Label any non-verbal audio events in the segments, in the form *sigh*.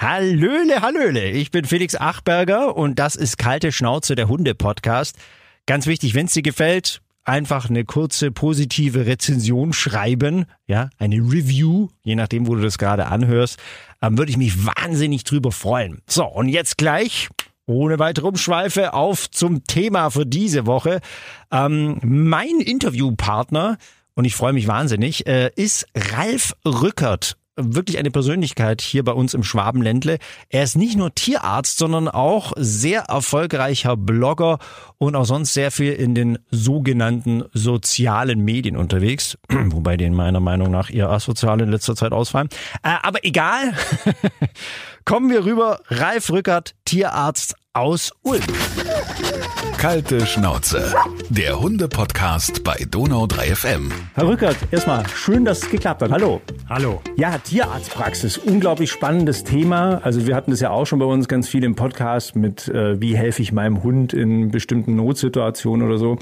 Hallöle, hallöle. Ich bin Felix Achberger und das ist Kalte Schnauze, der Hunde-Podcast. Ganz wichtig, wenn es dir gefällt, einfach eine kurze positive Rezension schreiben, ja, eine Review, je nachdem, wo du das gerade anhörst, ähm, würde ich mich wahnsinnig drüber freuen. So, und jetzt gleich ohne weitere Umschweife auf zum Thema für diese Woche. Ähm, mein Interviewpartner, und ich freue mich wahnsinnig, äh, ist Ralf Rückert wirklich eine Persönlichkeit hier bei uns im Schwabenländle. Er ist nicht nur Tierarzt, sondern auch sehr erfolgreicher Blogger und auch sonst sehr viel in den sogenannten sozialen Medien unterwegs, *clears throat* wobei denen meiner Meinung nach eher asozial in letzter Zeit ausfallen. Äh, aber egal. *laughs* Kommen wir rüber. Ralf Rückert, Tierarzt aus Ulm. Kalte Schnauze. Der Hunde-Podcast bei Donau 3 FM. Herr Rückert, erstmal schön, dass es geklappt hat. Hallo. Hallo. Ja, Tierarztpraxis, unglaublich spannendes Thema. Also wir hatten das ja auch schon bei uns ganz viel im Podcast mit, äh, wie helfe ich meinem Hund in bestimmten Notsituationen oder so.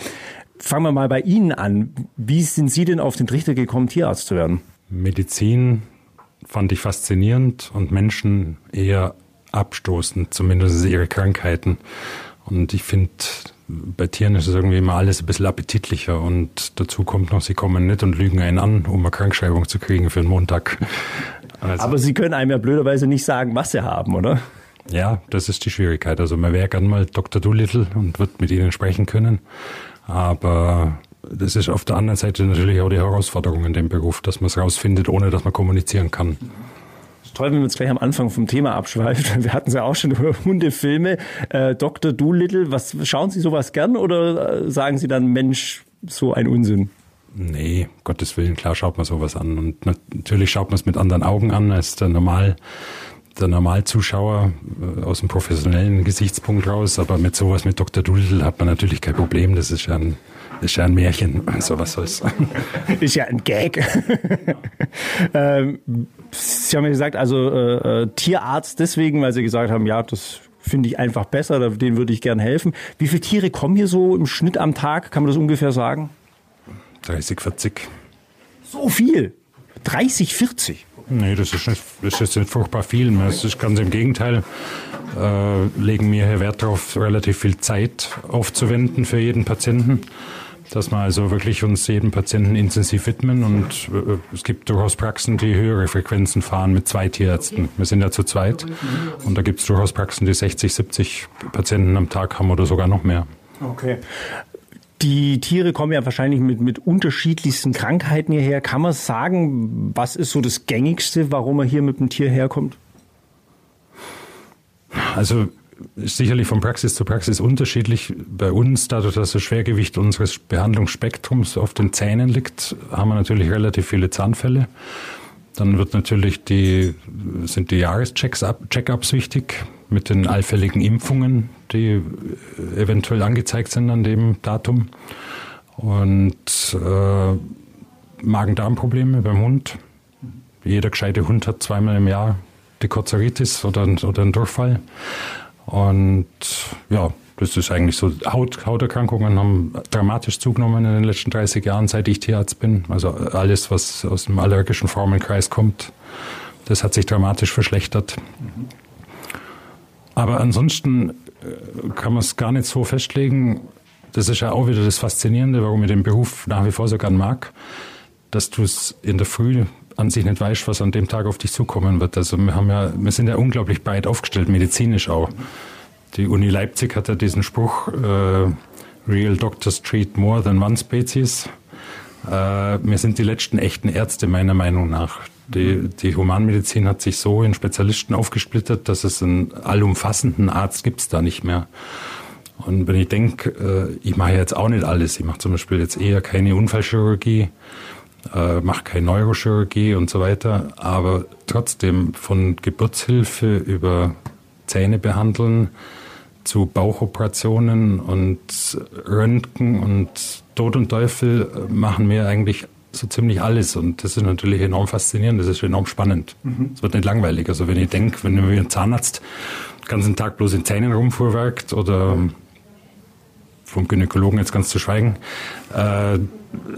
Fangen wir mal bei Ihnen an. Wie sind Sie denn auf den Trichter gekommen, Tierarzt zu werden? Medizin fand ich faszinierend und Menschen eher abstoßend, zumindest ihre Krankheiten. Und ich finde, bei Tieren ist es irgendwie immer alles ein bisschen appetitlicher und dazu kommt noch, sie kommen nicht und lügen einen an, um eine Krankschreibung zu kriegen für einen Montag. *laughs* Also, Aber Sie können einem ja blöderweise nicht sagen, was Sie haben, oder? Ja, das ist die Schwierigkeit. Also man wäre gern mal Dr. Doolittle und wird mit Ihnen sprechen können. Aber das ist auf der anderen Seite natürlich auch die Herausforderung in dem Beruf, dass man es rausfindet, ohne dass man kommunizieren kann toll, wenn wir uns gleich am Anfang vom Thema abschweifen. *laughs* Wir hatten es ja auch schon über Hundefilme. Äh, Dr. Doolittle, was schauen Sie sowas gern oder äh, sagen Sie dann, Mensch, so ein Unsinn? Nee, Gottes Willen, klar schaut man sowas an. Und natürlich schaut man es mit anderen Augen an als der normal der Normalzuschauer äh, aus dem professionellen Gesichtspunkt raus, aber mit sowas mit Dr. Doolittle hat man natürlich kein Problem. Das ist ja ein, ist ja ein Märchen. Also was soll's. *laughs* Ist ja ein Gag. *laughs* ähm, Sie haben ja gesagt, also äh, äh, Tierarzt deswegen, weil Sie gesagt haben, ja, das finde ich einfach besser, denen würde ich gern helfen. Wie viele Tiere kommen hier so im Schnitt am Tag? Kann man das ungefähr sagen? 30, 40. So viel? 30, 40? Nee, das ist nicht, das ist nicht furchtbar viel. Das ist ganz im Gegenteil. Äh, legen wir hier Wert darauf, relativ viel Zeit aufzuwenden für jeden Patienten dass wir also wirklich uns jedem Patienten intensiv widmen und äh, es gibt durchaus Praxen, die höhere Frequenzen fahren mit zwei Tierärzten. Wir sind ja zu zweit und da gibt es durchaus Praxen, die 60, 70 Patienten am Tag haben oder sogar noch mehr. Okay. Die Tiere kommen ja wahrscheinlich mit, mit unterschiedlichsten Krankheiten hierher. Kann man sagen, was ist so das Gängigste, warum man hier mit dem Tier herkommt? Also ist sicherlich von Praxis zu Praxis unterschiedlich. Bei uns, dadurch, dass das Schwergewicht unseres Behandlungsspektrums auf den Zähnen liegt, haben wir natürlich relativ viele Zahnfälle. Dann wird natürlich die, sind die Jahrescheckups wichtig mit den allfälligen Impfungen, die eventuell angezeigt sind an dem Datum. Und äh, Magen-Darm-Probleme beim Hund. Jeder gescheite Hund hat zweimal im Jahr die Kozeritis oder, oder einen Durchfall. Und ja, das ist eigentlich so. Haut, Hauterkrankungen haben dramatisch zugenommen in den letzten 30 Jahren, seit ich Tierarzt bin. Also alles, was aus dem allergischen Formenkreis kommt, das hat sich dramatisch verschlechtert. Aber ansonsten äh, kann man es gar nicht so festlegen. Das ist ja auch wieder das Faszinierende, warum ich den Beruf nach wie vor so gern mag, dass du es in der Früh an sich nicht weißt, was an dem Tag auf dich zukommen wird. Also wir haben ja, wir sind ja unglaublich breit aufgestellt, medizinisch auch. Die Uni Leipzig hat ja diesen Spruch, äh, Real Doctors treat more than one species. Äh, wir sind die letzten echten Ärzte meiner Meinung nach. Die, die Humanmedizin hat sich so in Spezialisten aufgesplittert, dass es einen allumfassenden Arzt gibt's da nicht mehr. Und wenn ich denke, äh, ich mache jetzt auch nicht alles, ich mache zum Beispiel jetzt eher keine Unfallchirurgie, äh, mache keine Neurochirurgie und so weiter, aber trotzdem von Geburtshilfe über Zähne behandeln zu Bauchoperationen und Röntgen und Tod und Teufel machen wir eigentlich so ziemlich alles und das ist natürlich enorm faszinierend, das ist enorm spannend. Mhm. Es mhm. wird nicht langweilig. Also wenn ich denke, wenn mir ein Zahnarzt den ganzen Tag bloß in Zähnen rumfuhrwerkt oder vom Gynäkologen jetzt ganz zu schweigen, äh,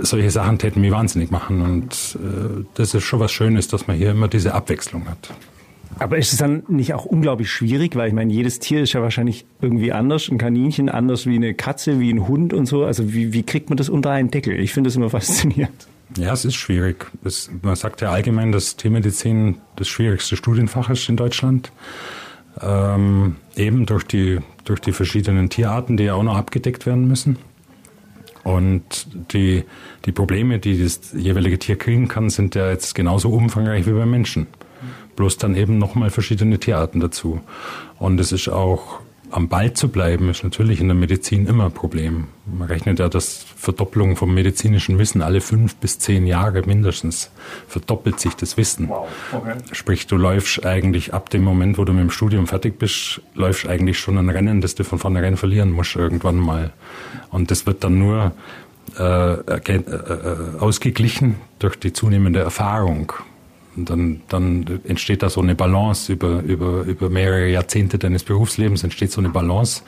solche Sachen täten mich wahnsinnig machen. Und äh, das ist schon was Schönes, dass man hier immer diese Abwechslung hat. Aber ist es dann nicht auch unglaublich schwierig, weil ich meine, jedes Tier ist ja wahrscheinlich irgendwie anders, ein Kaninchen anders wie eine Katze, wie ein Hund und so. Also wie, wie kriegt man das unter einen Deckel? Ich finde das immer *laughs* faszinierend. Ja, es ist schwierig. Es, man sagt ja allgemein, dass Tiermedizin das schwierigste Studienfach ist in Deutschland. Ähm, eben durch die, durch die verschiedenen Tierarten, die ja auch noch abgedeckt werden müssen. Und die, die Probleme, die das jeweilige Tier kriegen kann, sind ja jetzt genauso umfangreich wie beim Menschen bloß dann eben nochmal verschiedene Tierarten dazu. Und es ist auch am Ball zu bleiben, ist natürlich in der Medizin immer ein Problem. Man rechnet ja, dass Verdopplung vom medizinischen Wissen alle fünf bis zehn Jahre mindestens verdoppelt sich das Wissen. Wow. Okay. Sprich, du läufst eigentlich ab dem Moment, wo du mit dem Studium fertig bist, läufst eigentlich schon ein Rennen, das du von vornherein verlieren musst irgendwann mal. Und das wird dann nur äh, äh, äh, ausgeglichen durch die zunehmende Erfahrung. Und dann, dann entsteht da so eine Balance über, über, über mehrere Jahrzehnte deines Berufslebens entsteht so eine Balance.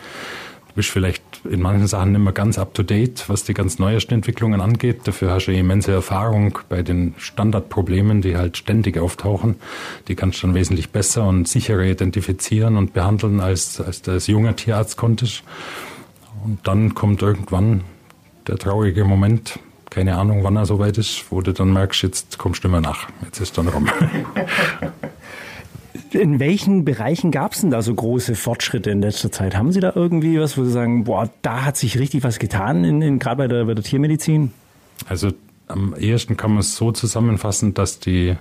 Du bist vielleicht in manchen Sachen nicht mehr ganz up to date, was die ganz neuesten Entwicklungen angeht. Dafür hast du immense Erfahrung bei den Standardproblemen, die halt ständig auftauchen. Die kannst du dann wesentlich besser und sicherer identifizieren und behandeln, als, als du als junger Tierarzt konntest. Und dann kommt irgendwann der traurige Moment, keine Ahnung, wann er soweit ist, wo du dann merkst, jetzt kommst du immer nach. Jetzt ist dann rum. *laughs* In welchen Bereichen gab es denn da so große Fortschritte in letzter Zeit? Haben Sie da irgendwie was, wo Sie sagen, boah, da hat sich richtig was getan, in, in, gerade bei der, bei der Tiermedizin? Also am ehesten kann man es so zusammenfassen, dass die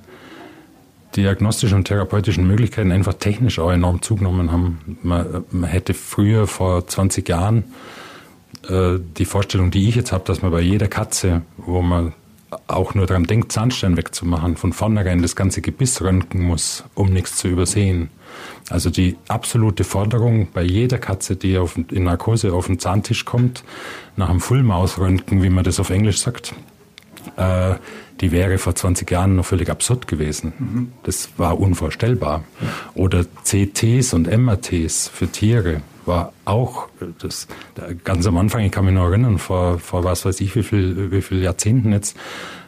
diagnostischen und therapeutischen Möglichkeiten einfach technisch auch enorm zugenommen haben. Man, man hätte früher vor 20 Jahren äh, die Vorstellung, die ich jetzt habe, dass man bei jeder Katze, wo man auch nur daran denkt, Zahnstein wegzumachen, von vornherein das ganze Gebiss röntgen muss, um nichts zu übersehen. Also die absolute Forderung bei jeder Katze, die auf, in Narkose auf den Zahntisch kommt, nach einem Full-Maus-Röntgen, wie man das auf Englisch sagt, äh, die wäre vor 20 Jahren noch völlig absurd gewesen. Mhm. Das war unvorstellbar. Oder CTs und MRTs für Tiere war auch das ganz am Anfang, ich kann mich noch erinnern, vor, vor was weiß ich, wie viel, wie viel Jahrzehnten jetzt,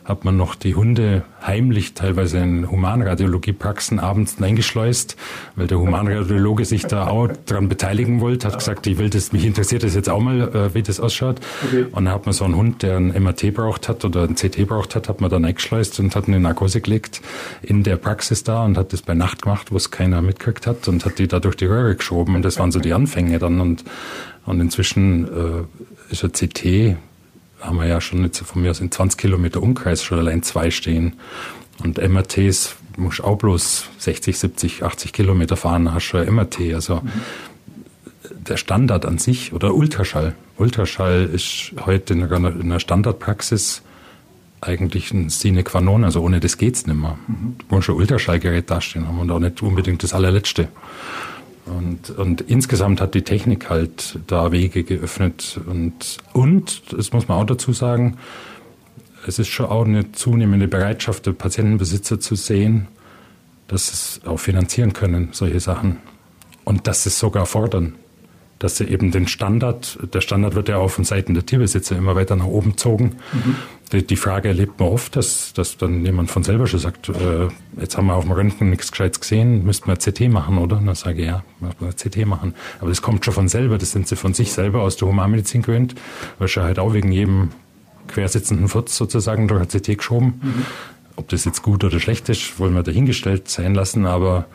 hat man noch die Hunde heimlich teilweise in Humanradiologiepraxen abends eingeschleust, weil der Humanradiologe sich da auch dran beteiligen wollte, hat gesagt, ich will das, mich interessiert das jetzt auch mal, äh, wie das ausschaut. Okay. Und dann hat man so einen Hund, der ein MRT braucht hat oder ein CT braucht hat, hat man dann eingeschleust und hat eine Narkose gelegt in der Praxis da und hat das bei Nacht gemacht, wo es keiner mitgekriegt hat und hat die da durch die Röhre geschoben. Und das waren so die Anfänge dann und, und inzwischen äh, ist ein CT haben wir ja schon jetzt von mir aus in 20 Kilometer Umkreis schon allein zwei stehen. Und MRTs muss auch bloß 60, 70, 80 Kilometer fahren, hast schon MRT. Also mhm. der Standard an sich oder Ultraschall. Ultraschall ist heute in einer Standardpraxis eigentlich ein Sine qua non, also ohne das geht's nicht mehr. Mhm. Du musst ein Ultraschallgerät dastehen haben und auch nicht unbedingt das allerletzte. Und, und insgesamt hat die Technik halt da Wege geöffnet. Und, und, das muss man auch dazu sagen, es ist schon auch eine zunehmende Bereitschaft der Patientenbesitzer zu sehen, dass sie es auch finanzieren können, solche Sachen. Und dass sie es sogar fordern dass sie eben den Standard, der Standard wird ja auch von Seiten der Tierbesitzer immer weiter nach oben gezogen. Mhm. Die, die, Frage erlebt man oft, dass, dass dann jemand von selber schon sagt, äh, jetzt haben wir auf dem Röntgen nichts Gescheites gesehen, müssten wir CT machen, oder? Und dann sage ich, ja, müssen wir CT machen. Aber das kommt schon von selber, das sind sie von sich selber aus der Humanmedizin gewöhnt, weil schon halt auch wegen jedem quersitzenden Furz sozusagen durch ein CT geschoben. Mhm. Ob das jetzt gut oder schlecht ist, wollen wir dahingestellt sein lassen, aber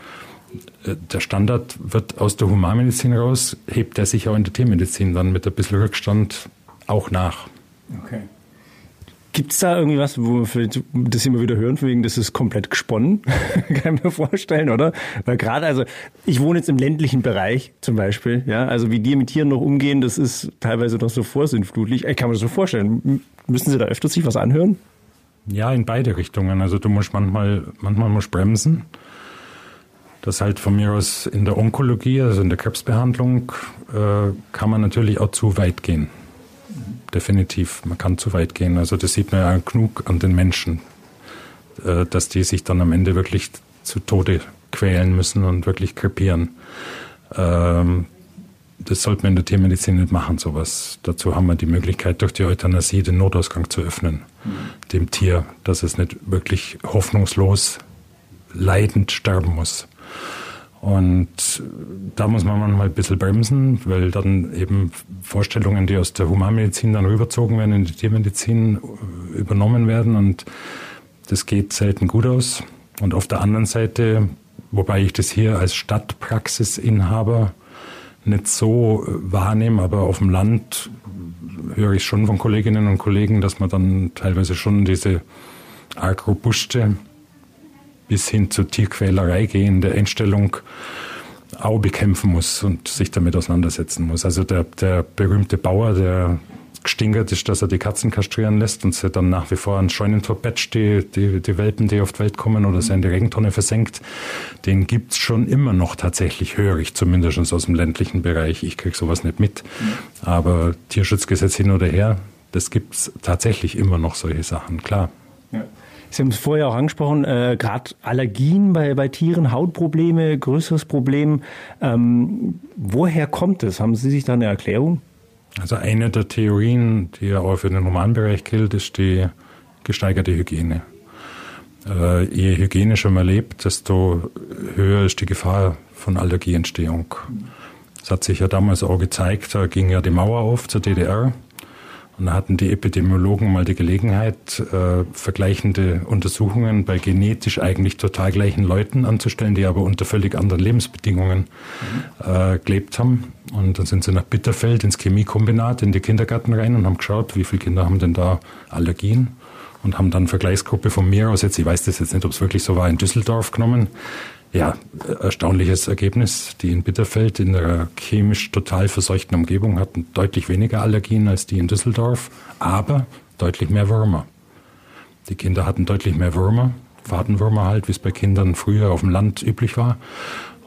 der Standard wird aus der Humanmedizin raus, hebt er sich auch in der Tiermedizin dann mit ein bisschen Rückstand auch nach. Okay. Gibt es da irgendwie was, wo wir das immer wieder hören, wegen das ist komplett gesponnen? *laughs* Kann ich mir vorstellen, oder? Weil gerade, also ich wohne jetzt im ländlichen Bereich zum Beispiel, ja, also wie die mit Tieren noch umgehen, das ist teilweise noch so vorsinnflutlich. Ich kann mir das so vorstellen. Müssen Sie da öfter sich was anhören? Ja, in beide Richtungen. Also du musst manchmal, manchmal musst bremsen das halt von mir aus in der Onkologie, also in der Krebsbehandlung, äh, kann man natürlich auch zu weit gehen. Definitiv, man kann zu weit gehen. Also das sieht man ja genug an den Menschen, äh, dass die sich dann am Ende wirklich zu Tode quälen müssen und wirklich krepieren. Ähm, das sollte man in der Tiermedizin nicht machen, sowas. Dazu haben wir die Möglichkeit, durch die Euthanasie den Notausgang zu öffnen, mhm. dem Tier, dass es nicht wirklich hoffnungslos leidend sterben muss. Und da muss man manchmal ein bisschen bremsen, weil dann eben Vorstellungen, die aus der Humanmedizin dann rüberzogen werden in die Tiermedizin, übernommen werden. Und das geht selten gut aus. Und auf der anderen Seite, wobei ich das hier als Stadtpraxisinhaber nicht so wahrnehme, aber auf dem Land höre ich schon von Kolleginnen und Kollegen, dass man dann teilweise schon diese arg bis hin zur Tierquälerei gehende Einstellung auch bekämpfen muss und sich damit auseinandersetzen muss. Also der, der berühmte Bauer, der gestinkert ist, dass er die Katzen kastrieren lässt und sie dann nach wie vor an Scheunentor patcht, die, die, die Welpen, die auf die Welt kommen oder sie in die Regentonne versenkt, den gibt's schon immer noch tatsächlich, höre ich zumindest aus dem ländlichen Bereich. Ich krieg sowas nicht mit. Aber Tierschutzgesetz hin oder her, das gibt's tatsächlich immer noch solche Sachen, klar. Ja. Sie haben es vorher auch angesprochen, äh, gerade Allergien bei, bei Tieren, Hautprobleme, größeres Problem. Ähm, woher kommt es? Haben Sie sich da eine Erklärung? Also eine der Theorien, die ja auch für den Romanbereich gilt, ist die gesteigerte Hygiene. Äh, je hygienischer man lebt, desto höher ist die Gefahr von Allergieentstehung. Das hat sich ja damals auch gezeigt, da ging ja die Mauer auf zur DDR. Und da hatten die Epidemiologen mal die Gelegenheit, äh, vergleichende Untersuchungen bei genetisch eigentlich total gleichen Leuten anzustellen, die aber unter völlig anderen Lebensbedingungen äh, gelebt haben. Und dann sind sie nach Bitterfeld ins Chemiekombinat in die Kindergärten rein und haben geschaut, wie viele Kinder haben denn da Allergien und haben dann Vergleichsgruppe von mir aus jetzt, ich weiß das jetzt nicht, ob es wirklich so war, in Düsseldorf genommen ja, erstaunliches Ergebnis. Die in Bitterfeld in einer chemisch total verseuchten Umgebung hatten deutlich weniger Allergien als die in Düsseldorf, aber deutlich mehr Würmer. Die Kinder hatten deutlich mehr Würmer, Fadenwürmer halt, wie es bei Kindern früher auf dem Land üblich war.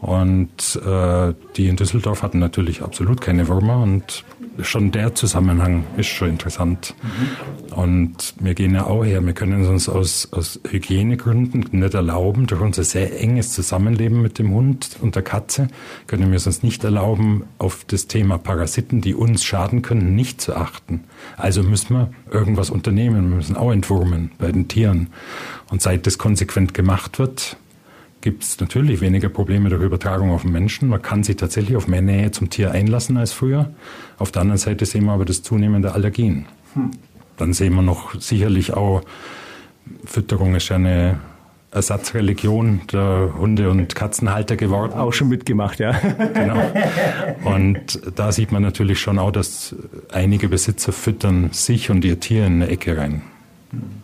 Und äh, die in Düsseldorf hatten natürlich absolut keine Würmer und schon der Zusammenhang ist schon interessant. Mhm. Und wir gehen ja auch her, wir können uns aus, aus Hygienegründen nicht erlauben, durch unser sehr enges Zusammenleben mit dem Hund und der Katze, können wir es uns nicht erlauben, auf das Thema Parasiten, die uns schaden können, nicht zu achten. Also müssen wir irgendwas unternehmen, wir müssen auch entwurmen bei den Tieren. Und seit das konsequent gemacht wird, gibt es natürlich weniger Probleme durch Übertragung auf den Menschen. Man kann sich tatsächlich auf mehr Nähe zum Tier einlassen als früher. Auf der anderen Seite sehen wir aber das zunehmende Allergien. Hm. Dann sehen wir noch sicherlich auch, Fütterung ist ja eine Ersatzreligion der Hunde- und Katzenhalter geworden. Auch schon mitgemacht, ja. Genau. Und da sieht man natürlich schon auch, dass einige Besitzer füttern sich und ihr Tier in eine Ecke rein.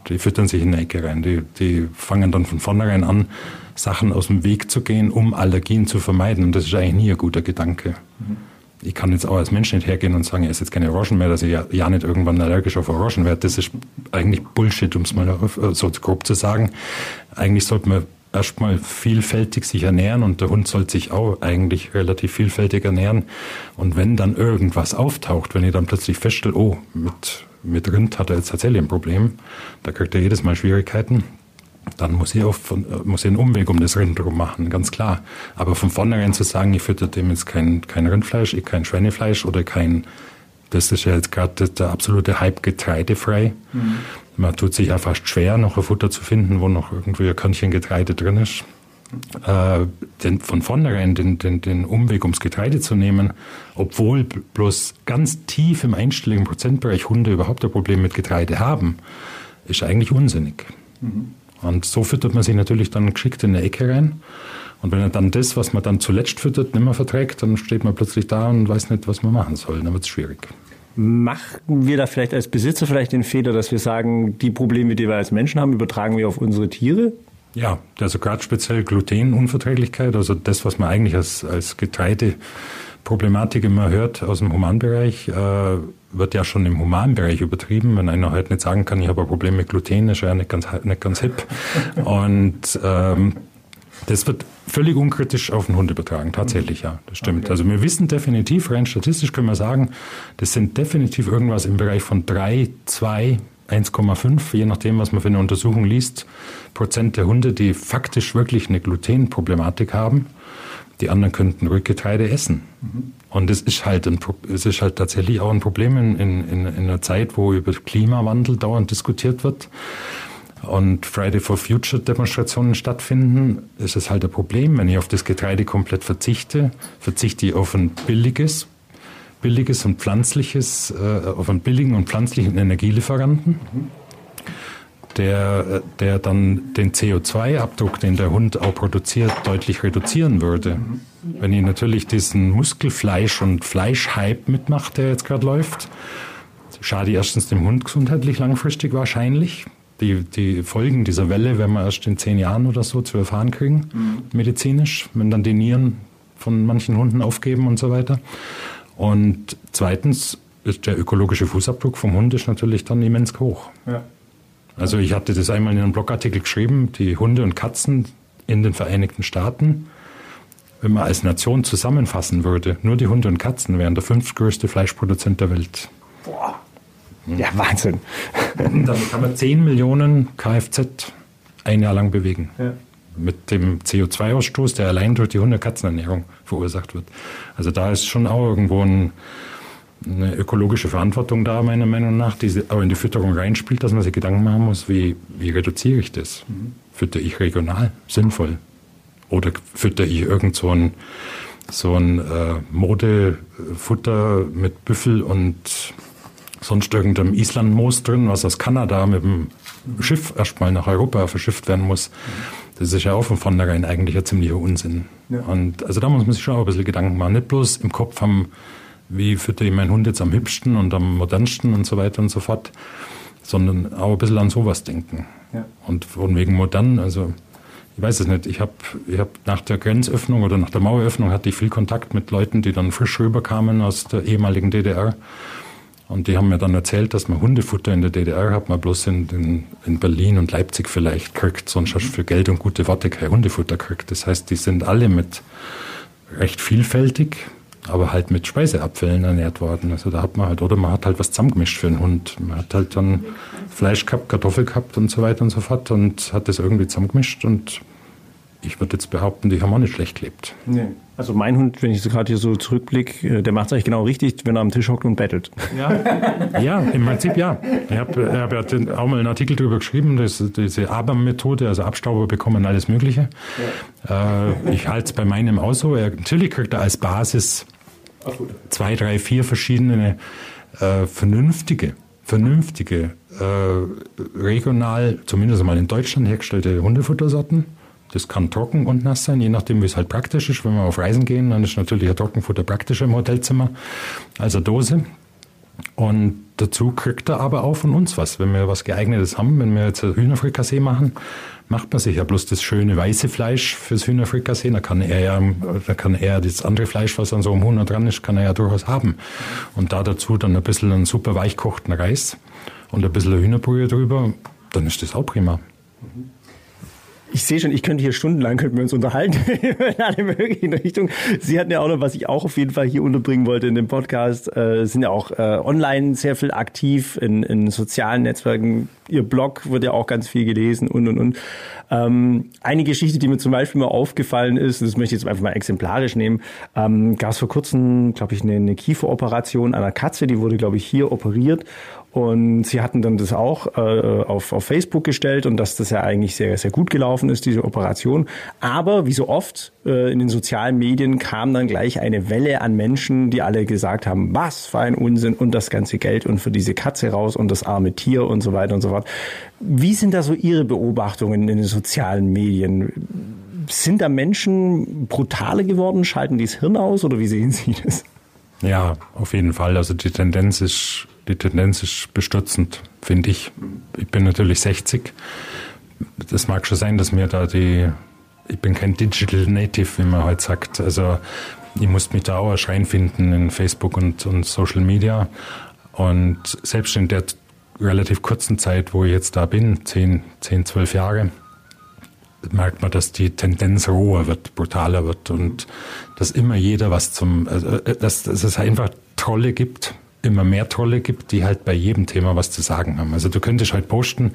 Die füttern sich in eine Ecke rein. Die, die fangen dann von vornherein an, Sachen aus dem Weg zu gehen, um Allergien zu vermeiden. Und das ist eigentlich nie ein guter Gedanke. Ich kann jetzt auch als Mensch nicht hergehen und sagen, er ist jetzt keine Orangen mehr, dass ich ja, ja nicht irgendwann allergisch auf Orangen werde. Das ist eigentlich Bullshit, um es mal so grob zu sagen. Eigentlich sollte man erstmal vielfältig sich ernähren und der Hund sollte sich auch eigentlich relativ vielfältig ernähren. Und wenn dann irgendwas auftaucht, wenn ich dann plötzlich feststelle, oh, mit, mit Rind hat er jetzt tatsächlich ein Problem, da kriegt er jedes Mal Schwierigkeiten, dann muss ich, von, muss ich einen Umweg um das Rind drum machen, ganz klar. Aber von vornherein zu sagen, ich fütter dem jetzt kein, kein Rindfleisch, ich kein Schweinefleisch oder kein, das ist ja jetzt gerade der absolute Hype getreidefrei. Mhm. Man tut sich ja fast schwer, noch ein Futter zu finden, wo noch irgendwie ein Körnchen Getreide drin ist. Äh, den, von vornherein den, den, den Umweg ums Getreide zu nehmen, obwohl bloß ganz tief im einstelligen Prozentbereich Hunde überhaupt ein Problem mit Getreide haben, ist eigentlich unsinnig. Mhm. Und so füttert man sich natürlich dann geschickt in eine Ecke rein. Und wenn er dann das, was man dann zuletzt füttert, nicht mehr verträgt, dann steht man plötzlich da und weiß nicht, was man machen soll. Dann wird es schwierig. Machen wir da vielleicht als Besitzer vielleicht den Fehler, dass wir sagen, die Probleme, die wir als Menschen haben, übertragen wir auf unsere Tiere? Ja, also gerade speziell Glutenunverträglichkeit, also das, was man eigentlich als, als Getreideproblematik immer hört aus dem Humanbereich, äh, wird ja schon im Humanbereich übertrieben. Wenn einer halt nicht sagen kann, ich habe ein Problem mit Gluten, ist ja nicht ganz, nicht ganz hip. *laughs* Und ähm, das wird völlig unkritisch auf den Hund übertragen, tatsächlich, ja, das stimmt. Okay. Also wir wissen definitiv, rein statistisch können wir sagen, das sind definitiv irgendwas im Bereich von 3, 2, 1,5, je nachdem, was man für eine Untersuchung liest, Prozent der Hunde, die faktisch wirklich eine Glutenproblematik haben. Die anderen könnten Rückgetreide essen. Mhm. Und es ist halt ein, es ist halt tatsächlich auch ein Problem in, in, in einer Zeit, wo über Klimawandel dauernd diskutiert wird. und Friday for Future Demonstrationen stattfinden, ist es halt ein Problem. Wenn ich auf das Getreide komplett verzichte, verzichte ich auf ein billiges, billiges und pflanzliches, äh, einen billigen und pflanzlichen Energielieferanten, der, der dann den CO2-Abdruck, den der Hund auch produziert, deutlich reduzieren würde. Wenn ich natürlich diesen Muskelfleisch- und Fleischhype mitmache, der jetzt gerade läuft, schade erstens dem Hund gesundheitlich langfristig wahrscheinlich. Die, die Folgen dieser Welle werden wir erst in zehn Jahren oder so zu erfahren kriegen, mhm. medizinisch, wenn dann die Nieren von manchen Hunden aufgeben und so weiter. Und zweitens ist der ökologische Fußabdruck vom Hund ist natürlich dann immens hoch. Ja. Also ich hatte das einmal in einem Blogartikel geschrieben, die Hunde und Katzen in den Vereinigten Staaten, wenn man als Nation zusammenfassen würde, nur die Hunde und Katzen wären der fünftgrößte Fleischproduzent der Welt. Boah. Ja, Wahnsinn. Damit kann man 10 Millionen Kfz ein Jahr lang bewegen. Ja. Mit dem CO2-Ausstoß, der allein durch die Hunde-Katzenernährung verursacht wird. Also da ist schon auch irgendwo ein, eine ökologische Verantwortung da, meiner Meinung nach, die auch in die Fütterung reinspielt, dass man sich Gedanken machen muss, wie, wie reduziere ich das? Fütter ich regional, sinnvoll? Oder fütter ich irgend so ein, so ein äh, Modefutter mit Büffel und sonst irgendeinem Islandmoos drin, was aus Kanada mit dem Schiff erstmal nach Europa verschifft werden muss. Das ist ja auch von vornherein eigentlich ein ziemlicher Unsinn. Ja. Und also da muss man sich schon auch ein bisschen Gedanken machen. Nicht bloß im Kopf haben, wie fütter ich meinen Hund jetzt am hübschsten und am modernsten und so weiter und so fort, sondern auch ein bisschen an sowas denken. Ja. Und von wegen modern, also ich weiß es nicht, ich habe ich hab nach der Grenzöffnung oder nach der Maueröffnung hatte ich viel Kontakt mit Leuten, die dann frisch rüberkamen aus der ehemaligen DDR und die haben mir dann erzählt, dass man Hundefutter in der DDR hat man bloß in, in, in Berlin und Leipzig vielleicht kriegt, sonst hast du für Geld und gute Worte kein Hundefutter kriegt. Das heißt, die sind alle mit recht vielfältig, aber halt mit Speiseabfällen ernährt worden. Also da hat man halt, oder man hat halt was zusammengemischt für einen Hund. Man hat halt dann Fleisch gehabt, Kartoffel gehabt und so weiter und so fort und hat das irgendwie zusammengemischt und ich würde jetzt behaupten, die haben auch nicht schlecht gelebt. Nee. Also mein Hund, wenn ich so gerade hier so zurückblicke, äh, der macht es eigentlich genau richtig, wenn er am Tisch hockt und bettelt. Ja, *laughs* ja im Prinzip ja. Ich habe hab ja auch mal einen Artikel darüber geschrieben, dass diese ABAM-Methode, also Abstauber bekommen alles Mögliche. Ja. Äh, ich halte es bei meinem auch so. Er, natürlich kriegt er als Basis zwei, drei, vier verschiedene äh, vernünftige, vernünftige, äh, regional, zumindest mal in Deutschland hergestellte Hundefuttersorten das kann trocken und nass sein, je nachdem, wie es halt praktisch ist. Wenn wir auf Reisen gehen, dann ist natürlich ein Trockenfutter praktischer im Hotelzimmer als eine Dose. Und dazu kriegt er aber auch von uns was. Wenn wir was geeignetes haben, wenn wir jetzt Hühnerfrikassee machen, macht man sich ja bloß das schöne weiße Fleisch fürs Hühnerfrikassee. Da kann er ja, da kann er das andere Fleisch, was an so einem Huhn dran ist, kann er ja durchaus haben. Und da dazu dann ein bisschen einen super weichkochten Reis und ein bisschen Hühnerbrühe drüber, dann ist das auch prima. Mhm. Ich sehe schon, ich könnte hier stundenlang könnten wir uns unterhalten *laughs* in alle möglichen Richtungen. Sie hatten ja auch noch, was ich auch auf jeden Fall hier unterbringen wollte in dem Podcast, äh, sind ja auch äh, online sehr viel aktiv in, in sozialen Netzwerken. Ihr Blog wird ja auch ganz viel gelesen und und und. Ähm, eine Geschichte, die mir zum Beispiel mal aufgefallen ist, das möchte ich jetzt einfach mal exemplarisch nehmen, ähm, gab es vor kurzem, glaube ich, eine, eine Kieferoperation einer Katze, die wurde, glaube ich, hier operiert und sie hatten dann das auch äh, auf, auf Facebook gestellt und dass das ja eigentlich sehr, sehr gut gelaufen ist, diese Operation. Aber wie so oft äh, in den sozialen Medien kam dann gleich eine Welle an Menschen, die alle gesagt haben, was für ein Unsinn und das ganze Geld und für diese Katze raus und das arme Tier und so weiter und so fort. Wie sind da so Ihre Beobachtungen in den sozialen Medien? Sind da Menschen brutaler geworden? Schalten die das Hirn aus oder wie sehen Sie das? Ja, auf jeden Fall. Also die Tendenz ist die Tendenz ist bestürzend, finde ich. Ich bin natürlich 60. Das mag schon sein, dass mir da die, ich bin kein Digital Native, wie man heute sagt. Also ich muss mich da auch erst reinfinden in Facebook und, und Social Media. Und selbst in der relativ kurzen Zeit, wo ich jetzt da bin, 10, 10 12 Jahre, merkt man, dass die Tendenz roher wird, brutaler wird und dass immer jeder was zum, äh, dass, dass es einfach Trolle gibt, immer mehr Trolle gibt, die halt bei jedem Thema was zu sagen haben. Also du könntest halt posten,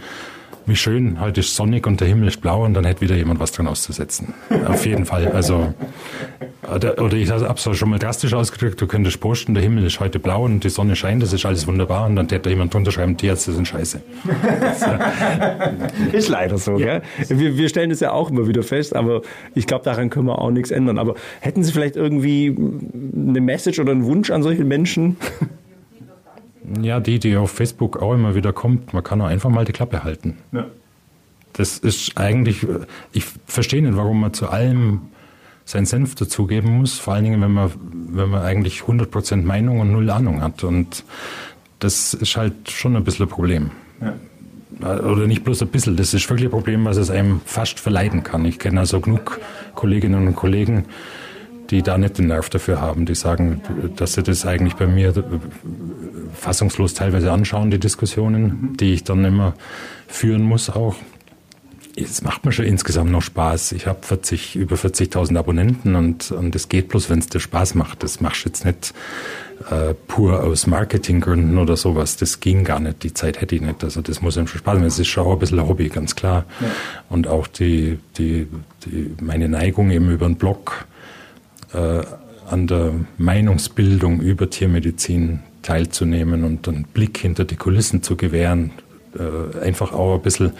wie schön, heute ist sonnig und der Himmel ist blau und dann hätte wieder jemand was dran auszusetzen. Auf jeden Fall. Also, oder ich habe es schon mal drastisch ausgedrückt, du könntest posten, der Himmel ist heute blau und die Sonne scheint, das ist alles wunderbar und dann hätte jemand drunter schreiben, die Ärzte sind scheiße. *laughs* ist leider so, ja. gell? Wir, wir stellen das ja auch immer wieder fest, aber ich glaube, daran können wir auch nichts ändern. Aber hätten Sie vielleicht irgendwie eine Message oder einen Wunsch an solche Menschen? Ja, die, die auf Facebook auch immer wieder kommt, man kann auch einfach mal die Klappe halten. Ja. Das ist eigentlich, ich verstehe nicht, warum man zu allem seinen Senf dazugeben muss, vor allen Dingen, wenn man, wenn man eigentlich 100% Meinung und null Ahnung hat. Und das ist halt schon ein bisschen ein Problem. Ja. Oder nicht bloß ein bisschen, das ist wirklich ein Problem, was es einem fast verleiden kann. Ich kenne also genug Kolleginnen und Kollegen, die da nicht den Nerv dafür haben, die sagen, dass sie das eigentlich bei mir fassungslos teilweise anschauen, die Diskussionen, die ich dann immer führen muss auch. Es macht mir schon insgesamt noch Spaß. Ich habe 40, über 40.000 Abonnenten und, und es geht bloß, wenn es dir Spaß macht. Das machst du jetzt nicht äh, pur aus Marketinggründen oder sowas. Das ging gar nicht. Die Zeit hätte ich nicht. Also das muss einem schon Spaß machen. Es ist schon auch ein bisschen ein Hobby, ganz klar. Ja. Und auch die, die, die, meine Neigung eben über den Blog äh, an der Meinungsbildung über Tiermedizin teilzunehmen und einen Blick hinter die Kulissen zu gewähren, äh, einfach auch ein bisschen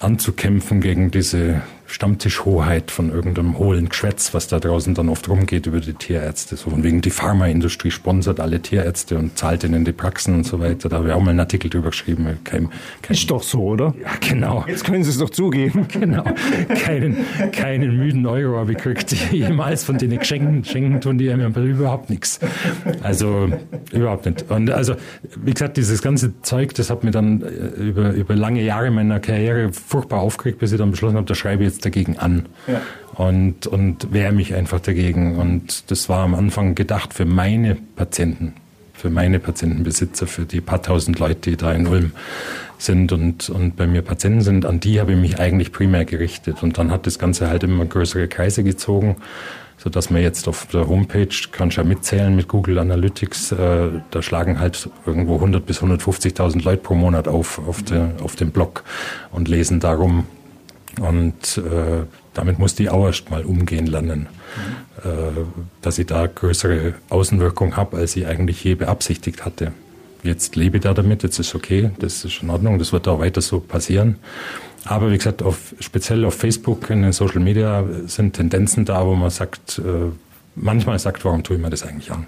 anzukämpfen gegen diese Stammtischhoheit von irgendeinem hohlen Geschwätz, was da draußen dann oft rumgeht über die Tierärzte. So von wegen die Pharmaindustrie sponsert alle Tierärzte und zahlt ihnen die Praxen und so weiter. Da habe ich auch mal einen Artikel drüber geschrieben. Kein, kein, ist doch so, oder? Ja, genau. Jetzt können Sie es doch zugeben. *laughs* Genau. Keinen, keinen müden Euro habe ich gekriegt. Jemals von denen schenken, schenken tun die mir überhaupt nichts. Also überhaupt nicht. Und also, wie gesagt, dieses ganze Zeug, das hat mir dann äh, über, über lange Jahre meiner Karriere furchtbar aufgeregt, bis ich dann beschlossen habe, da schreibe ich jetzt dagegen an. Ja. Und, und wehre mich einfach dagegen. Und das war am Anfang gedacht für meine Patienten, für meine Patientenbesitzer, für die paar tausend Leute, die da in Ulm sind und, und bei mir Patienten sind, an die habe ich mich eigentlich primär gerichtet. Und dann hat das Ganze halt immer größere Kreise gezogen, so dass man jetzt auf der Homepage, kann schon mitzählen mit Google Analytics, äh, da schlagen halt irgendwo 100 bis 150.000 Leute pro Monat auf, auf, der, auf dem Blog und lesen darum und äh, damit muss die auch erst mal umgehen lernen, mhm. äh, dass ich da größere Außenwirkung habe, als ich eigentlich je beabsichtigt hatte. Jetzt lebe ich da damit, jetzt ist okay, das ist in Ordnung, das wird auch weiter so passieren. Aber wie gesagt, auf, speziell auf Facebook, in den Social Media sind Tendenzen da, wo man sagt, äh, manchmal sagt, warum tue ich mir das eigentlich an?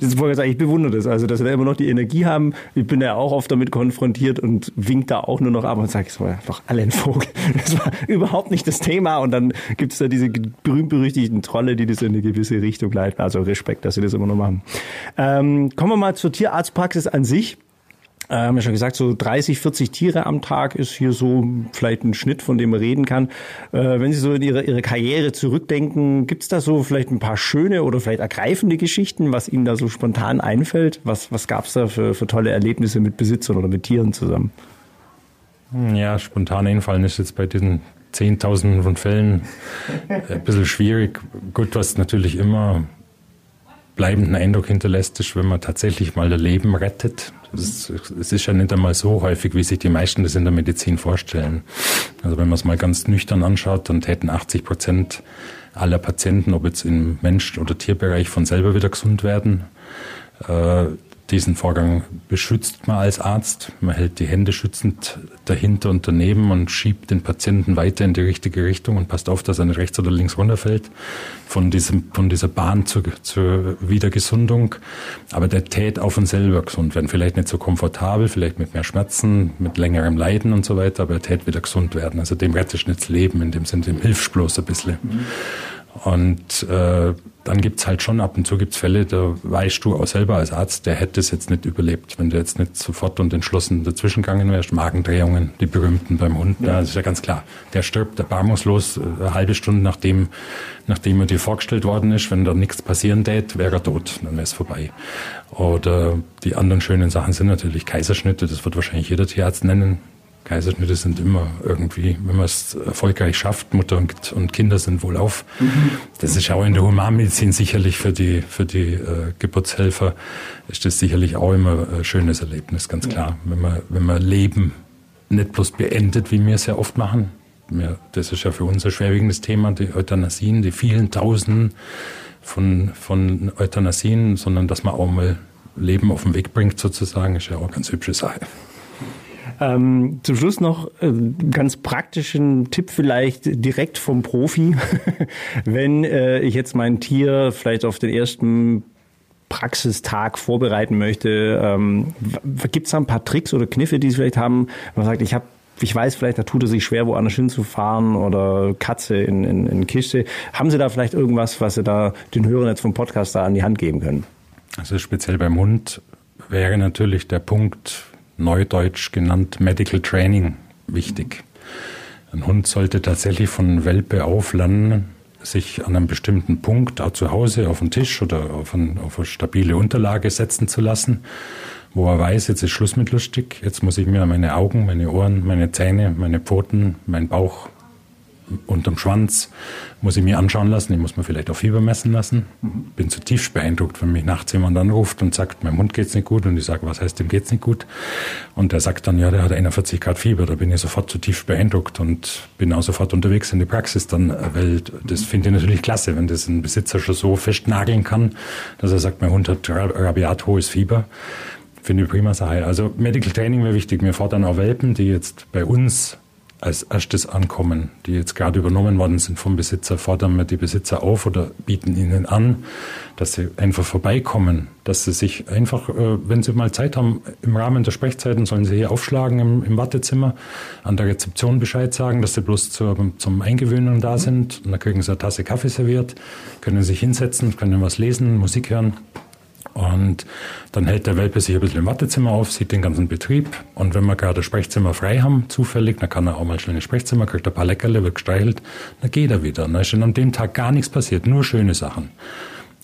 Das wollte ich sagen, ich bewundere das. Also, dass wir da immer noch die Energie haben. Ich bin ja auch oft damit konfrontiert und wink da auch nur noch ab und sage, es war einfach alle ein Vogel. *laughs* Das war überhaupt nicht das Thema. Und dann gibt es da diese berühmt-berüchtigten Trolle, die das in eine gewisse Richtung leiten. Also Respekt, dass sie das immer noch machen. Ähm, kommen wir mal zur Tierarztpraxis an sich. Äh, haben wir schon gesagt, so 30, 40 Tiere am Tag ist hier so vielleicht ein Schnitt, von dem man reden kann. Äh, wenn Sie so in Ihre, Ihre Karriere zurückdenken, gibt es da so vielleicht ein paar schöne oder vielleicht ergreifende Geschichten, was Ihnen da so spontan einfällt? Was, was gab es da für, für tolle Erlebnisse mit Besitzern oder mit Tieren zusammen? Ja, spontan einfallen ist jetzt bei diesen Zehntausenden von Fällen ein bisschen schwierig. Gut, was natürlich immer bleibenden Eindruck hinterlässt, ist, wenn man tatsächlich mal ein Leben rettet. Es ist ja nicht einmal so häufig, wie sich die meisten das in der Medizin vorstellen. Also wenn man es mal ganz nüchtern anschaut, dann täten 80 Prozent aller Patienten, ob jetzt im Mensch- oder Tierbereich, von selber wieder gesund werden. Äh, diesen Vorgang beschützt man als Arzt. Man hält die Hände schützend dahinter und daneben und schiebt den Patienten weiter in die richtige Richtung und passt auf, dass er nicht rechts oder links runterfällt von, diesem, von dieser Bahn zur, zur Wiedergesundung. Aber der tät auch von selber gesund werden. Vielleicht nicht so komfortabel, vielleicht mit mehr Schmerzen, mit längerem Leiden und so weiter, aber er tät wieder gesund werden. Also dem rettest du nicht das Leben, in dem Sinne, dem hilfst bloß ein bisschen. Mhm. Und äh, dann gibt's halt schon ab und zu gibt's Fälle, da weißt du auch selber als Arzt, der hätte es jetzt nicht überlebt, wenn du jetzt nicht sofort und entschlossen dazwischen gegangen wärst. Magendrehungen, die berühmten beim Hund, ja. das ist ja ganz klar. Der stirbt erbarmungslos äh, eine halbe Stunde nachdem, nachdem er dir vorgestellt worden ist. Wenn da nichts passieren tät, wäre er tot, dann wäre es vorbei. Oder die anderen schönen Sachen sind natürlich Kaiserschnitte, das wird wahrscheinlich jeder Tierarzt nennen. Kaiserschnitte sind immer irgendwie, wenn man es erfolgreich schafft, Mutter und, und Kinder sind wohlauf. Mhm. Das ist auch in der Humanmedizin sicherlich für die, für die äh, Geburtshelfer, ist das sicherlich auch immer ein schönes Erlebnis, ganz klar. Wenn man, wenn man Leben nicht bloß beendet, wie wir es ja oft machen. das ist ja für uns ein schwerwiegendes Thema, die Euthanasien, die vielen Tausenden von, von Euthanasien, sondern dass man auch mal Leben auf den Weg bringt, sozusagen, ist ja auch eine ganz hübsche Sache. Ähm, zum Schluss noch äh, ganz praktischen Tipp vielleicht direkt vom Profi. *laughs* Wenn äh, ich jetzt mein Tier vielleicht auf den ersten Praxistag vorbereiten möchte, ähm, gibt es da ein paar Tricks oder Kniffe, die Sie vielleicht haben, man sagt, ich habe ich weiß vielleicht, da tut er sich schwer, woanders hinzufahren oder Katze in, in, in Kiste. Haben Sie da vielleicht irgendwas, was Sie da den Hörern jetzt vom Podcast da an die Hand geben können? Also speziell beim Hund wäre natürlich der Punkt, neudeutsch genannt Medical Training, wichtig. Ein Hund sollte tatsächlich von Welpe auf lernen, sich an einem bestimmten Punkt, auch zu Hause, auf den Tisch oder auf, ein, auf eine stabile Unterlage setzen zu lassen, wo er weiß, jetzt ist Schluss mit lustig, jetzt muss ich mir meine Augen, meine Ohren, meine Zähne, meine Pfoten, mein Bauch unterm Schwanz muss ich mir anschauen lassen. Ich muss mir vielleicht auch Fieber messen lassen. Bin zutiefst beeindruckt, wenn mich nachts jemand anruft und sagt, meinem Hund geht's nicht gut. Und ich sage, was heißt, dem geht's nicht gut? Und der sagt dann, ja, der hat 41 Grad Fieber. Da bin ich sofort zutiefst beeindruckt und bin auch sofort unterwegs in die Praxis dann, weil das finde ich natürlich klasse, wenn das ein Besitzer schon so festnageln kann, dass er sagt, mein Hund hat rabiat hohes Fieber. Finde ich prima Sache. Also Medical Training wäre wichtig. Wir fordern auch Welpen, die jetzt bei uns als erstes ankommen, die jetzt gerade übernommen worden sind vom Besitzer, fordern wir die Besitzer auf oder bieten ihnen an, dass sie einfach vorbeikommen, dass sie sich einfach, äh, wenn sie mal Zeit haben, im Rahmen der Sprechzeiten sollen sie hier aufschlagen im, im Wartezimmer, an der Rezeption Bescheid sagen, dass sie bloß zur, zum Eingewöhnen da sind. Und dann kriegen sie eine Tasse Kaffee serviert, können sich hinsetzen, können was lesen, Musik hören und dann hält der Welpe sich ein bisschen im Wartezimmer auf, sieht den ganzen Betrieb. Und wenn wir gerade Sprechzimmer frei haben, zufällig, dann kann er auch mal schnell ins Sprechzimmer, kriegt ein paar Leckerle, wird gestreichelt, dann geht er wieder. Und dann ist schon an dem Tag gar nichts passiert, nur schöne Sachen.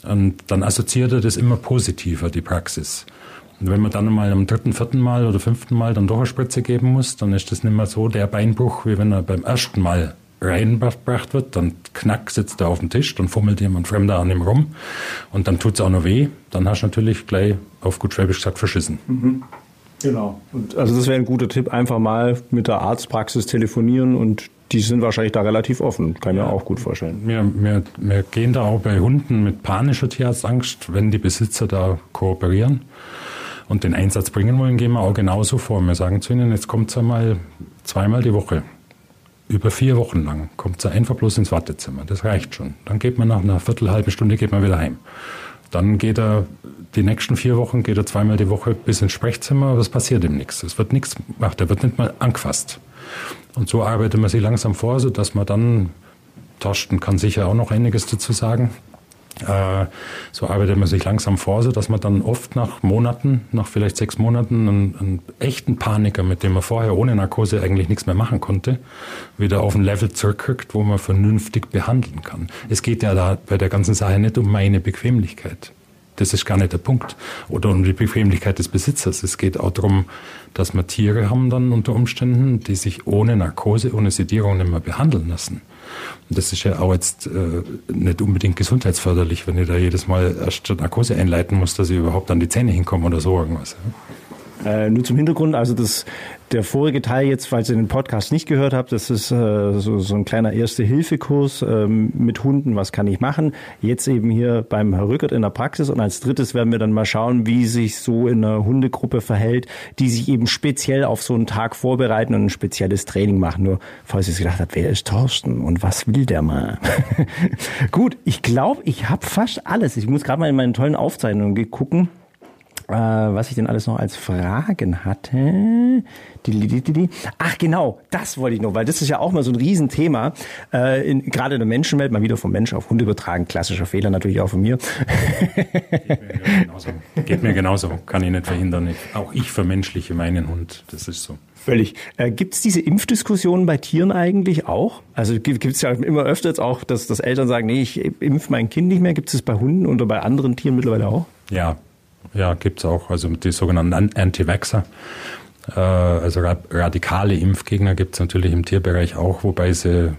Und dann assoziiert er das immer positiver, die Praxis. Und wenn man dann mal am dritten, vierten Mal oder fünften Mal dann doch eine Spritze geben muss, dann ist das nicht mehr so der Beinbruch, wie wenn er beim ersten Mal reingebracht wird, dann knack sitzt er auf dem Tisch, dann fummelt jemand Fremder an ihm rum und dann tut es auch noch weh. Dann hast du natürlich gleich auf gut Schwäbisch gesagt verschissen. Mhm. Genau. Und also das wäre ein guter Tipp, einfach mal mit der Arztpraxis telefonieren und die sind wahrscheinlich da relativ offen, kann ich ja. mir auch gut vorstellen. Wir, wir, wir gehen da auch bei Hunden mit panischer Tierarztangst, wenn die Besitzer da kooperieren und den Einsatz bringen wollen, gehen wir auch genauso vor. Wir sagen zu ihnen, jetzt kommt es einmal zweimal die Woche über vier Wochen lang kommt sie einfach bloß ins Wartezimmer. Das reicht schon. Dann geht man nach einer Viertel, halben Stunde geht man wieder heim. Dann geht er die nächsten vier Wochen geht er zweimal die Woche bis ins Sprechzimmer, aber es passiert ihm nichts. Es wird nichts gemacht, er wird nicht mal angefasst. Und so arbeitet man sich langsam vor, so dass man dann, Torsten kann sicher auch noch einiges dazu sagen, so arbeitet man sich langsam vor, so dass man dann oft nach Monaten, nach vielleicht sechs Monaten, einen, einen, echten Paniker, mit dem man vorher ohne Narkose eigentlich nichts mehr machen konnte, wieder auf ein Level zurückkriegt, wo man vernünftig behandeln kann. Es geht ja da bei der ganzen Sache nicht um meine Bequemlichkeit. Das ist gar nicht der Punkt. Oder um die Bequemlichkeit des Besitzers. Es geht auch darum, dass wir Tiere haben dann unter Umständen, die sich ohne Narkose, ohne Sedierung nicht mehr behandeln lassen. Und das ist ja auch jetzt äh, nicht unbedingt gesundheitsförderlich, wenn ich da jedes Mal erst Narkose einleiten muss, dass ich überhaupt an die Zähne hinkomme oder so irgendwas. Ja. Äh, nur zum Hintergrund, also das, der vorige Teil jetzt, falls ihr den Podcast nicht gehört habt, das ist äh, so, so ein kleiner Erste-Hilfe-Kurs ähm, mit Hunden, was kann ich machen. Jetzt eben hier beim Herr Rückert in der Praxis und als drittes werden wir dann mal schauen, wie sich so in einer Hundegruppe verhält, die sich eben speziell auf so einen Tag vorbereiten und ein spezielles Training machen. Nur, falls ihr gedacht habt, wer ist Thorsten und was will der mal? *laughs* Gut, ich glaube, ich habe fast alles. Ich muss gerade mal in meinen tollen Aufzeichnungen gucken äh, was ich denn alles noch als Fragen hatte. Ach genau, das wollte ich noch, weil das ist ja auch mal so ein Riesenthema. Äh, in, gerade in der Menschenwelt, mal wieder vom Mensch auf Hund übertragen. Klassischer Fehler natürlich auch von mir. Geht mir genauso. Geht mir genauso. Kann ich nicht verhindern. Auch ich vermenschliche meinen Hund. Das ist so. Völlig. Äh, gibt es diese Impfdiskussionen bei Tieren eigentlich auch? Also gibt es ja immer öfter jetzt auch, dass, dass Eltern sagen, nee, ich impfe mein Kind nicht mehr. Gibt es bei Hunden oder bei anderen Tieren mittlerweile auch? Ja, ja, gibt es auch. Also die sogenannten Anti-Vaxxer. Äh, also radikale Impfgegner gibt es natürlich im Tierbereich auch, wobei sie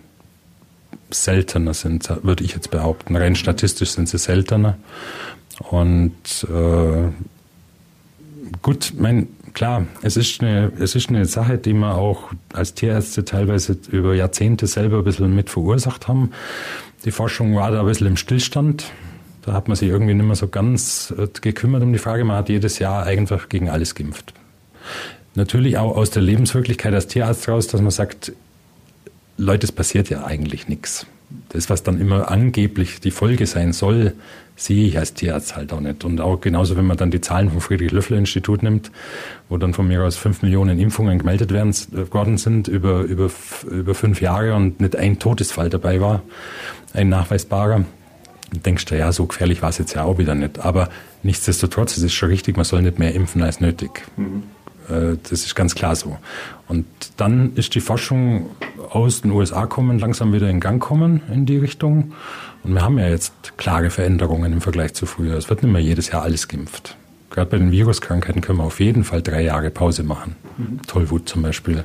seltener sind, würde ich jetzt behaupten. Rein statistisch sind sie seltener. Und äh, gut, mein, klar, es ist, eine, es ist eine Sache, die wir auch als Tierärzte teilweise über Jahrzehnte selber ein bisschen mit verursacht haben. Die Forschung war da ein bisschen im Stillstand. Da hat man sich irgendwie nicht mehr so ganz äh, gekümmert um die Frage. Man hat jedes Jahr einfach gegen alles geimpft. Natürlich auch aus der Lebenswirklichkeit als Tierarzt raus, dass man sagt, Leute, es passiert ja eigentlich nichts. Das, was dann immer angeblich die Folge sein soll, sehe ich als Tierarzt halt auch nicht. Und auch genauso, wenn man dann die Zahlen vom Friedrich-Löffler-Institut nimmt, wo dann von mir aus fünf Millionen Impfungen gemeldet werden, äh, worden sind über, über, über fünf Jahre und nicht ein Todesfall dabei war, ein nachweisbarer, denkst du, ja, so gefährlich war es jetzt ja auch wieder nicht. Aber nichtsdestotrotz, es ist schon richtig, man soll nicht mehr impfen als nötig. Mhm. Äh, das ist ganz klar so. Und dann ist die Forschung aus den USA kommen, langsam wieder in Gang kommen in die Richtung. Und wir haben ja jetzt klare Veränderungen im Vergleich zu früher. Es wird nicht mehr jedes Jahr alles geimpft. Gerade bei den Viruskrankheiten können wir auf jeden Fall drei Jahre Pause machen. Mhm. Tollwut zum Beispiel.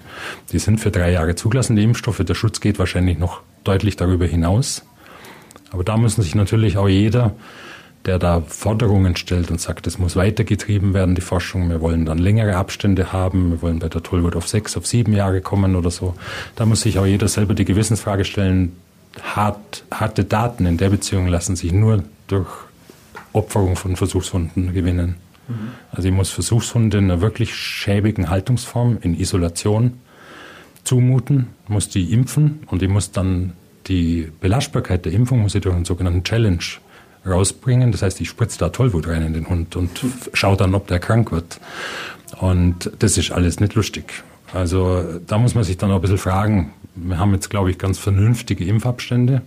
Die sind für drei Jahre zugelassen, die Impfstoffe. Der Schutz geht wahrscheinlich noch deutlich darüber hinaus. Aber da müssen sich natürlich auch jeder der da Forderungen stellt und sagt, es muss weitergetrieben werden, die Forschung. Wir wollen dann längere Abstände haben. Wir wollen bei der Tollwood auf sechs, auf sieben Jahre kommen oder so. Da muss sich auch jeder selber die Gewissensfrage stellen, hart, harte Daten in der Beziehung lassen sich nur durch Opferung von Versuchshunden gewinnen. Mhm. Also ich muss Versuchshunde in einer wirklich schäbigen Haltungsform, in Isolation zumuten, muss die impfen und ich muss dann die Belastbarkeit der Impfung muss ich durch einen sogenannten Challenge rausbringen. Das heißt, ich spritze da Tollwut rein in den Hund und schaue dann, ob der krank wird. Und das ist alles nicht lustig. Also da muss man sich dann auch ein bisschen fragen. Wir haben jetzt, glaube ich, ganz vernünftige Impfabstände.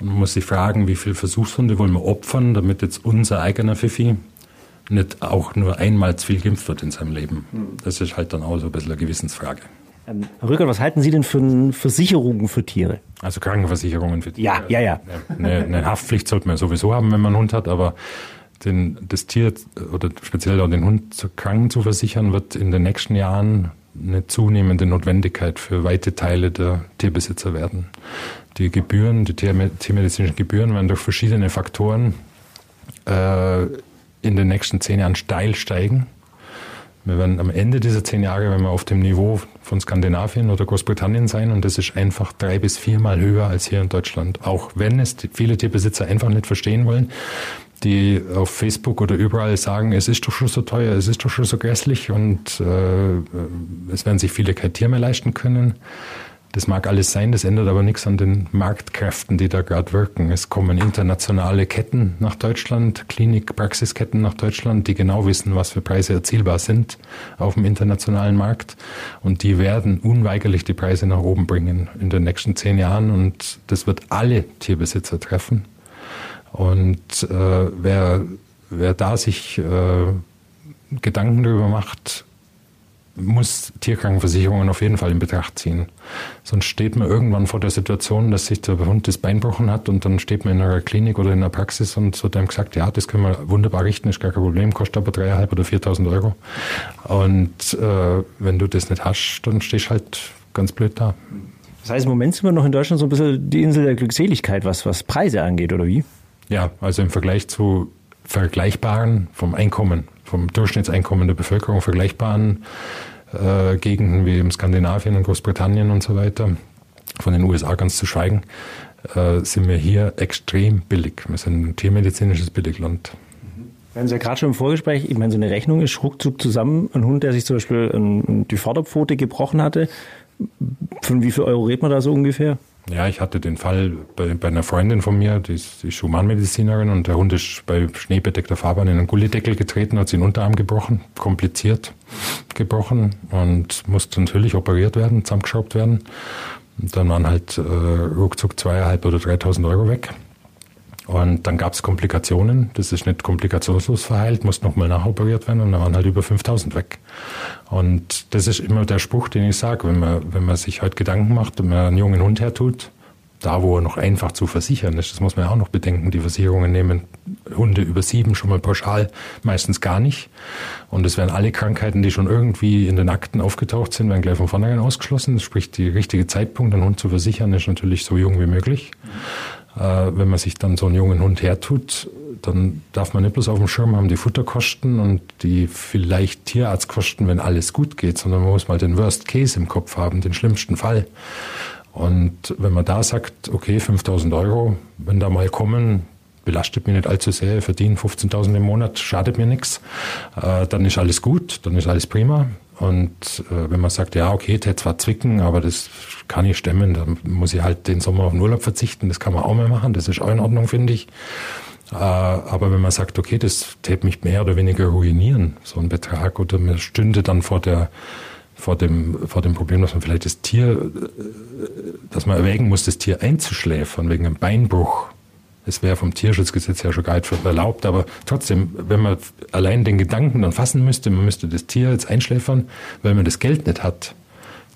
Und man muss sich fragen, wie viele Versuchshunde wollen wir opfern, damit jetzt unser eigener Fifi nicht auch nur einmal zu viel geimpft wird in seinem Leben. Das ist halt dann auch so ein bisschen eine Gewissensfrage. Ähm, Herr Rücker, was halten Sie denn für Versicherungen für Tiere? Also Krankenversicherungen für Tiere. Ja, ja, ja. Eine, eine Haftpflicht sollte man sowieso haben, wenn man einen Hund hat, aber den, das Tier oder speziell auch den Hund zu kranken zu versichern, wird in den nächsten Jahren eine zunehmende Notwendigkeit für weite Teile der Tierbesitzer werden. Die Gebühren, die tiermedizinischen Gebühren werden durch verschiedene Faktoren äh, in den nächsten zehn Jahren steil steigen. Wir werden am Ende dieser zehn Jahre, wenn wir auf dem Niveau von Skandinavien oder Großbritannien sein und das ist einfach drei bis viermal höher als hier in Deutschland. Auch wenn es viele Tierbesitzer einfach nicht verstehen wollen, die auf Facebook oder überall sagen, es ist doch schon so teuer, es ist doch schon so grässlich und äh, es werden sich viele kein Tier mehr leisten können. Das mag alles sein, das ändert aber nichts an den Marktkräften, die da gerade wirken. Es kommen internationale Ketten nach Deutschland, Klinik-Praxisketten nach Deutschland, die genau wissen, was für Preise erzielbar sind auf dem internationalen Markt. Und die werden unweigerlich die Preise nach oben bringen in den nächsten zehn Jahren. Und das wird alle Tierbesitzer treffen. Und äh, wer, wer da sich äh, Gedanken darüber macht, muss Tierkrankenversicherungen auf jeden Fall in Betracht ziehen. Sonst steht man irgendwann vor der Situation, dass sich der Hund das Bein gebrochen hat und dann steht man in einer Klinik oder in einer Praxis und so dem gesagt, ja, das können wir wunderbar richten, ist gar kein Problem, kostet aber dreieinhalb oder viertausend Euro. Und äh, wenn du das nicht hast, dann stehst du halt ganz blöd da. Das heißt, im Moment sind wir noch in Deutschland so ein bisschen die Insel der Glückseligkeit, was, was Preise angeht, oder wie? Ja, also im Vergleich zu vergleichbaren vom Einkommen, vom Durchschnittseinkommen der Bevölkerung vergleichbaren äh, Gegenden wie im Skandinavien und Großbritannien und so weiter, von den USA ganz zu schweigen, äh, sind wir hier extrem billig. Wir sind ein tiermedizinisches Billigland. Wir haben es ja gerade schon im Vorgespräch, ich meine, so eine Rechnung ist ruckzuck zusammen. Ein Hund, der sich zum Beispiel die Vorderpfote gebrochen hatte, von wie viel Euro redet man da so ungefähr? Ja, ich hatte den Fall bei, bei einer Freundin von mir, die ist, die ist Humanmedizinerin und der Hund ist bei schneebedeckter Fahrbahn in einen Gullideckel getreten, hat sich den Unterarm gebrochen, kompliziert gebrochen und musste natürlich operiert werden, zusammengeschraubt werden. Und dann waren halt äh, ruckzuck zweieinhalb oder dreitausend Euro weg. Und dann gab es Komplikationen. Das ist nicht komplikationslos verheilt, musste nochmal nachoperiert werden und dann waren halt über 5000 weg. Und das ist immer der Spruch, den ich sage, wenn man, wenn man sich halt Gedanken macht und man einen jungen Hund hertut, da wo er noch einfach zu versichern ist, das muss man ja auch noch bedenken, die Versicherungen nehmen Hunde über sieben schon mal pauschal, meistens gar nicht. Und es werden alle Krankheiten, die schon irgendwie in den Akten aufgetaucht sind, werden gleich von vornherein ausgeschlossen. Sprich, der richtige Zeitpunkt, einen Hund zu versichern, ist natürlich so jung wie möglich. Äh, wenn man sich dann so einen jungen Hund hertut, dann darf man nicht bloß auf dem Schirm haben die Futterkosten und die vielleicht Tierarztkosten, wenn alles gut geht, sondern man muss mal den Worst Case im Kopf haben, den schlimmsten Fall. Und wenn man da sagt, okay, 5000 Euro, wenn da mal kommen, belastet mich nicht allzu sehr, ich verdiene 15.000 im Monat, schadet mir nichts, äh, dann ist alles gut, dann ist alles prima. Und äh, wenn man sagt, ja, okay, der zwar zwicken, aber das kann ich stemmen, dann muss ich halt den Sommer auf den Urlaub verzichten, das kann man auch mal machen, das ist auch in Ordnung, finde ich. Äh, aber wenn man sagt, okay, das täte mich mehr oder weniger ruinieren, so ein Betrag, oder man stünde dann vor der vor dem, vor dem Problem, dass man vielleicht das Tier, äh, dass man erwägen muss, das Tier einzuschläfern wegen einem Beinbruch es wäre vom Tierschutzgesetz ja schon gar nicht erlaubt, aber trotzdem, wenn man allein den Gedanken dann fassen müsste, man müsste das Tier jetzt einschläfern, weil man das Geld nicht hat,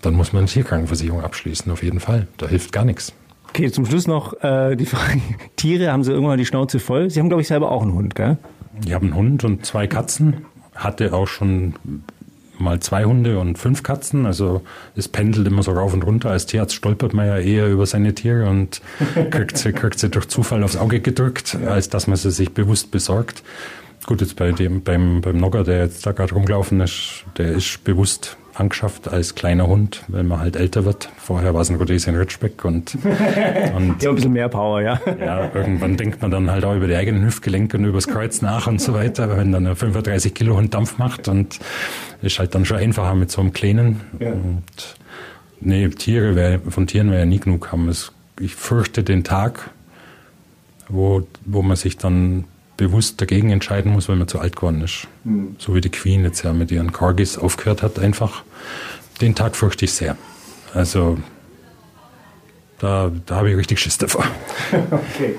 dann muss man eine Tierkrankenversicherung abschließen, auf jeden Fall. Da hilft gar nichts. Okay, zum Schluss noch äh, die Frage, *laughs* Tiere, haben Sie irgendwann die Schnauze voll? Sie haben, glaube ich, selber auch einen Hund, gell? Ich habe einen Hund und zwei Katzen, hatte auch schon mal zwei Hunde und fünf Katzen. Also es pendelt immer so rauf und runter. Als Tierarzt stolpert man ja eher über seine Tiere und *laughs* kriegt sie, kriegt sie durch Zufall aufs Auge gedrückt, als dass man sie sich bewusst besorgt. Gut, jetzt bei dem, beim, beim Nogger, der jetzt da gerade rumgelaufen ist, der ist bewusst angeschafft als kleiner Hund, wenn man halt älter wird. Vorher war es ein Rhodesian Ridgeback und, *laughs* und ja, ein bisschen mehr Power, ja. Ja, irgendwann denkt man dann halt auch über die eigenen Hüftgelenke und übers Kreuz nach und so weiter, wenn dann ein 35 Kilo Hund Dampf macht und ist halt dann schon einfacher mit so einem kleinen. Ja. Und nee, Tiere wär, von Tieren wäre ja nie genug haben. Es, ich fürchte den Tag, wo, wo man sich dann bewusst dagegen entscheiden muss, weil man zu alt geworden ist. Mhm. So wie die Queen jetzt ja mit ihren Corgis aufgehört hat, einfach. Den Tag fürchte ich sehr. Also da, da habe ich richtig Schiss davor. *laughs* okay.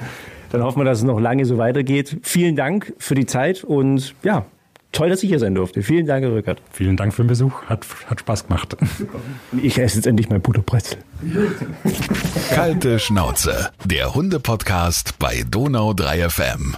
Dann hoffen wir, dass es noch lange so weitergeht. Vielen Dank für die Zeit und ja, toll, dass ich hier sein durfte. Vielen Dank, Herr Rückert. Vielen Dank für den Besuch. Hat, hat Spaß gemacht. Ich esse jetzt endlich mein Butterbrezel. Kalte Schnauze. Der Hunde-Podcast bei Donau 3 FM.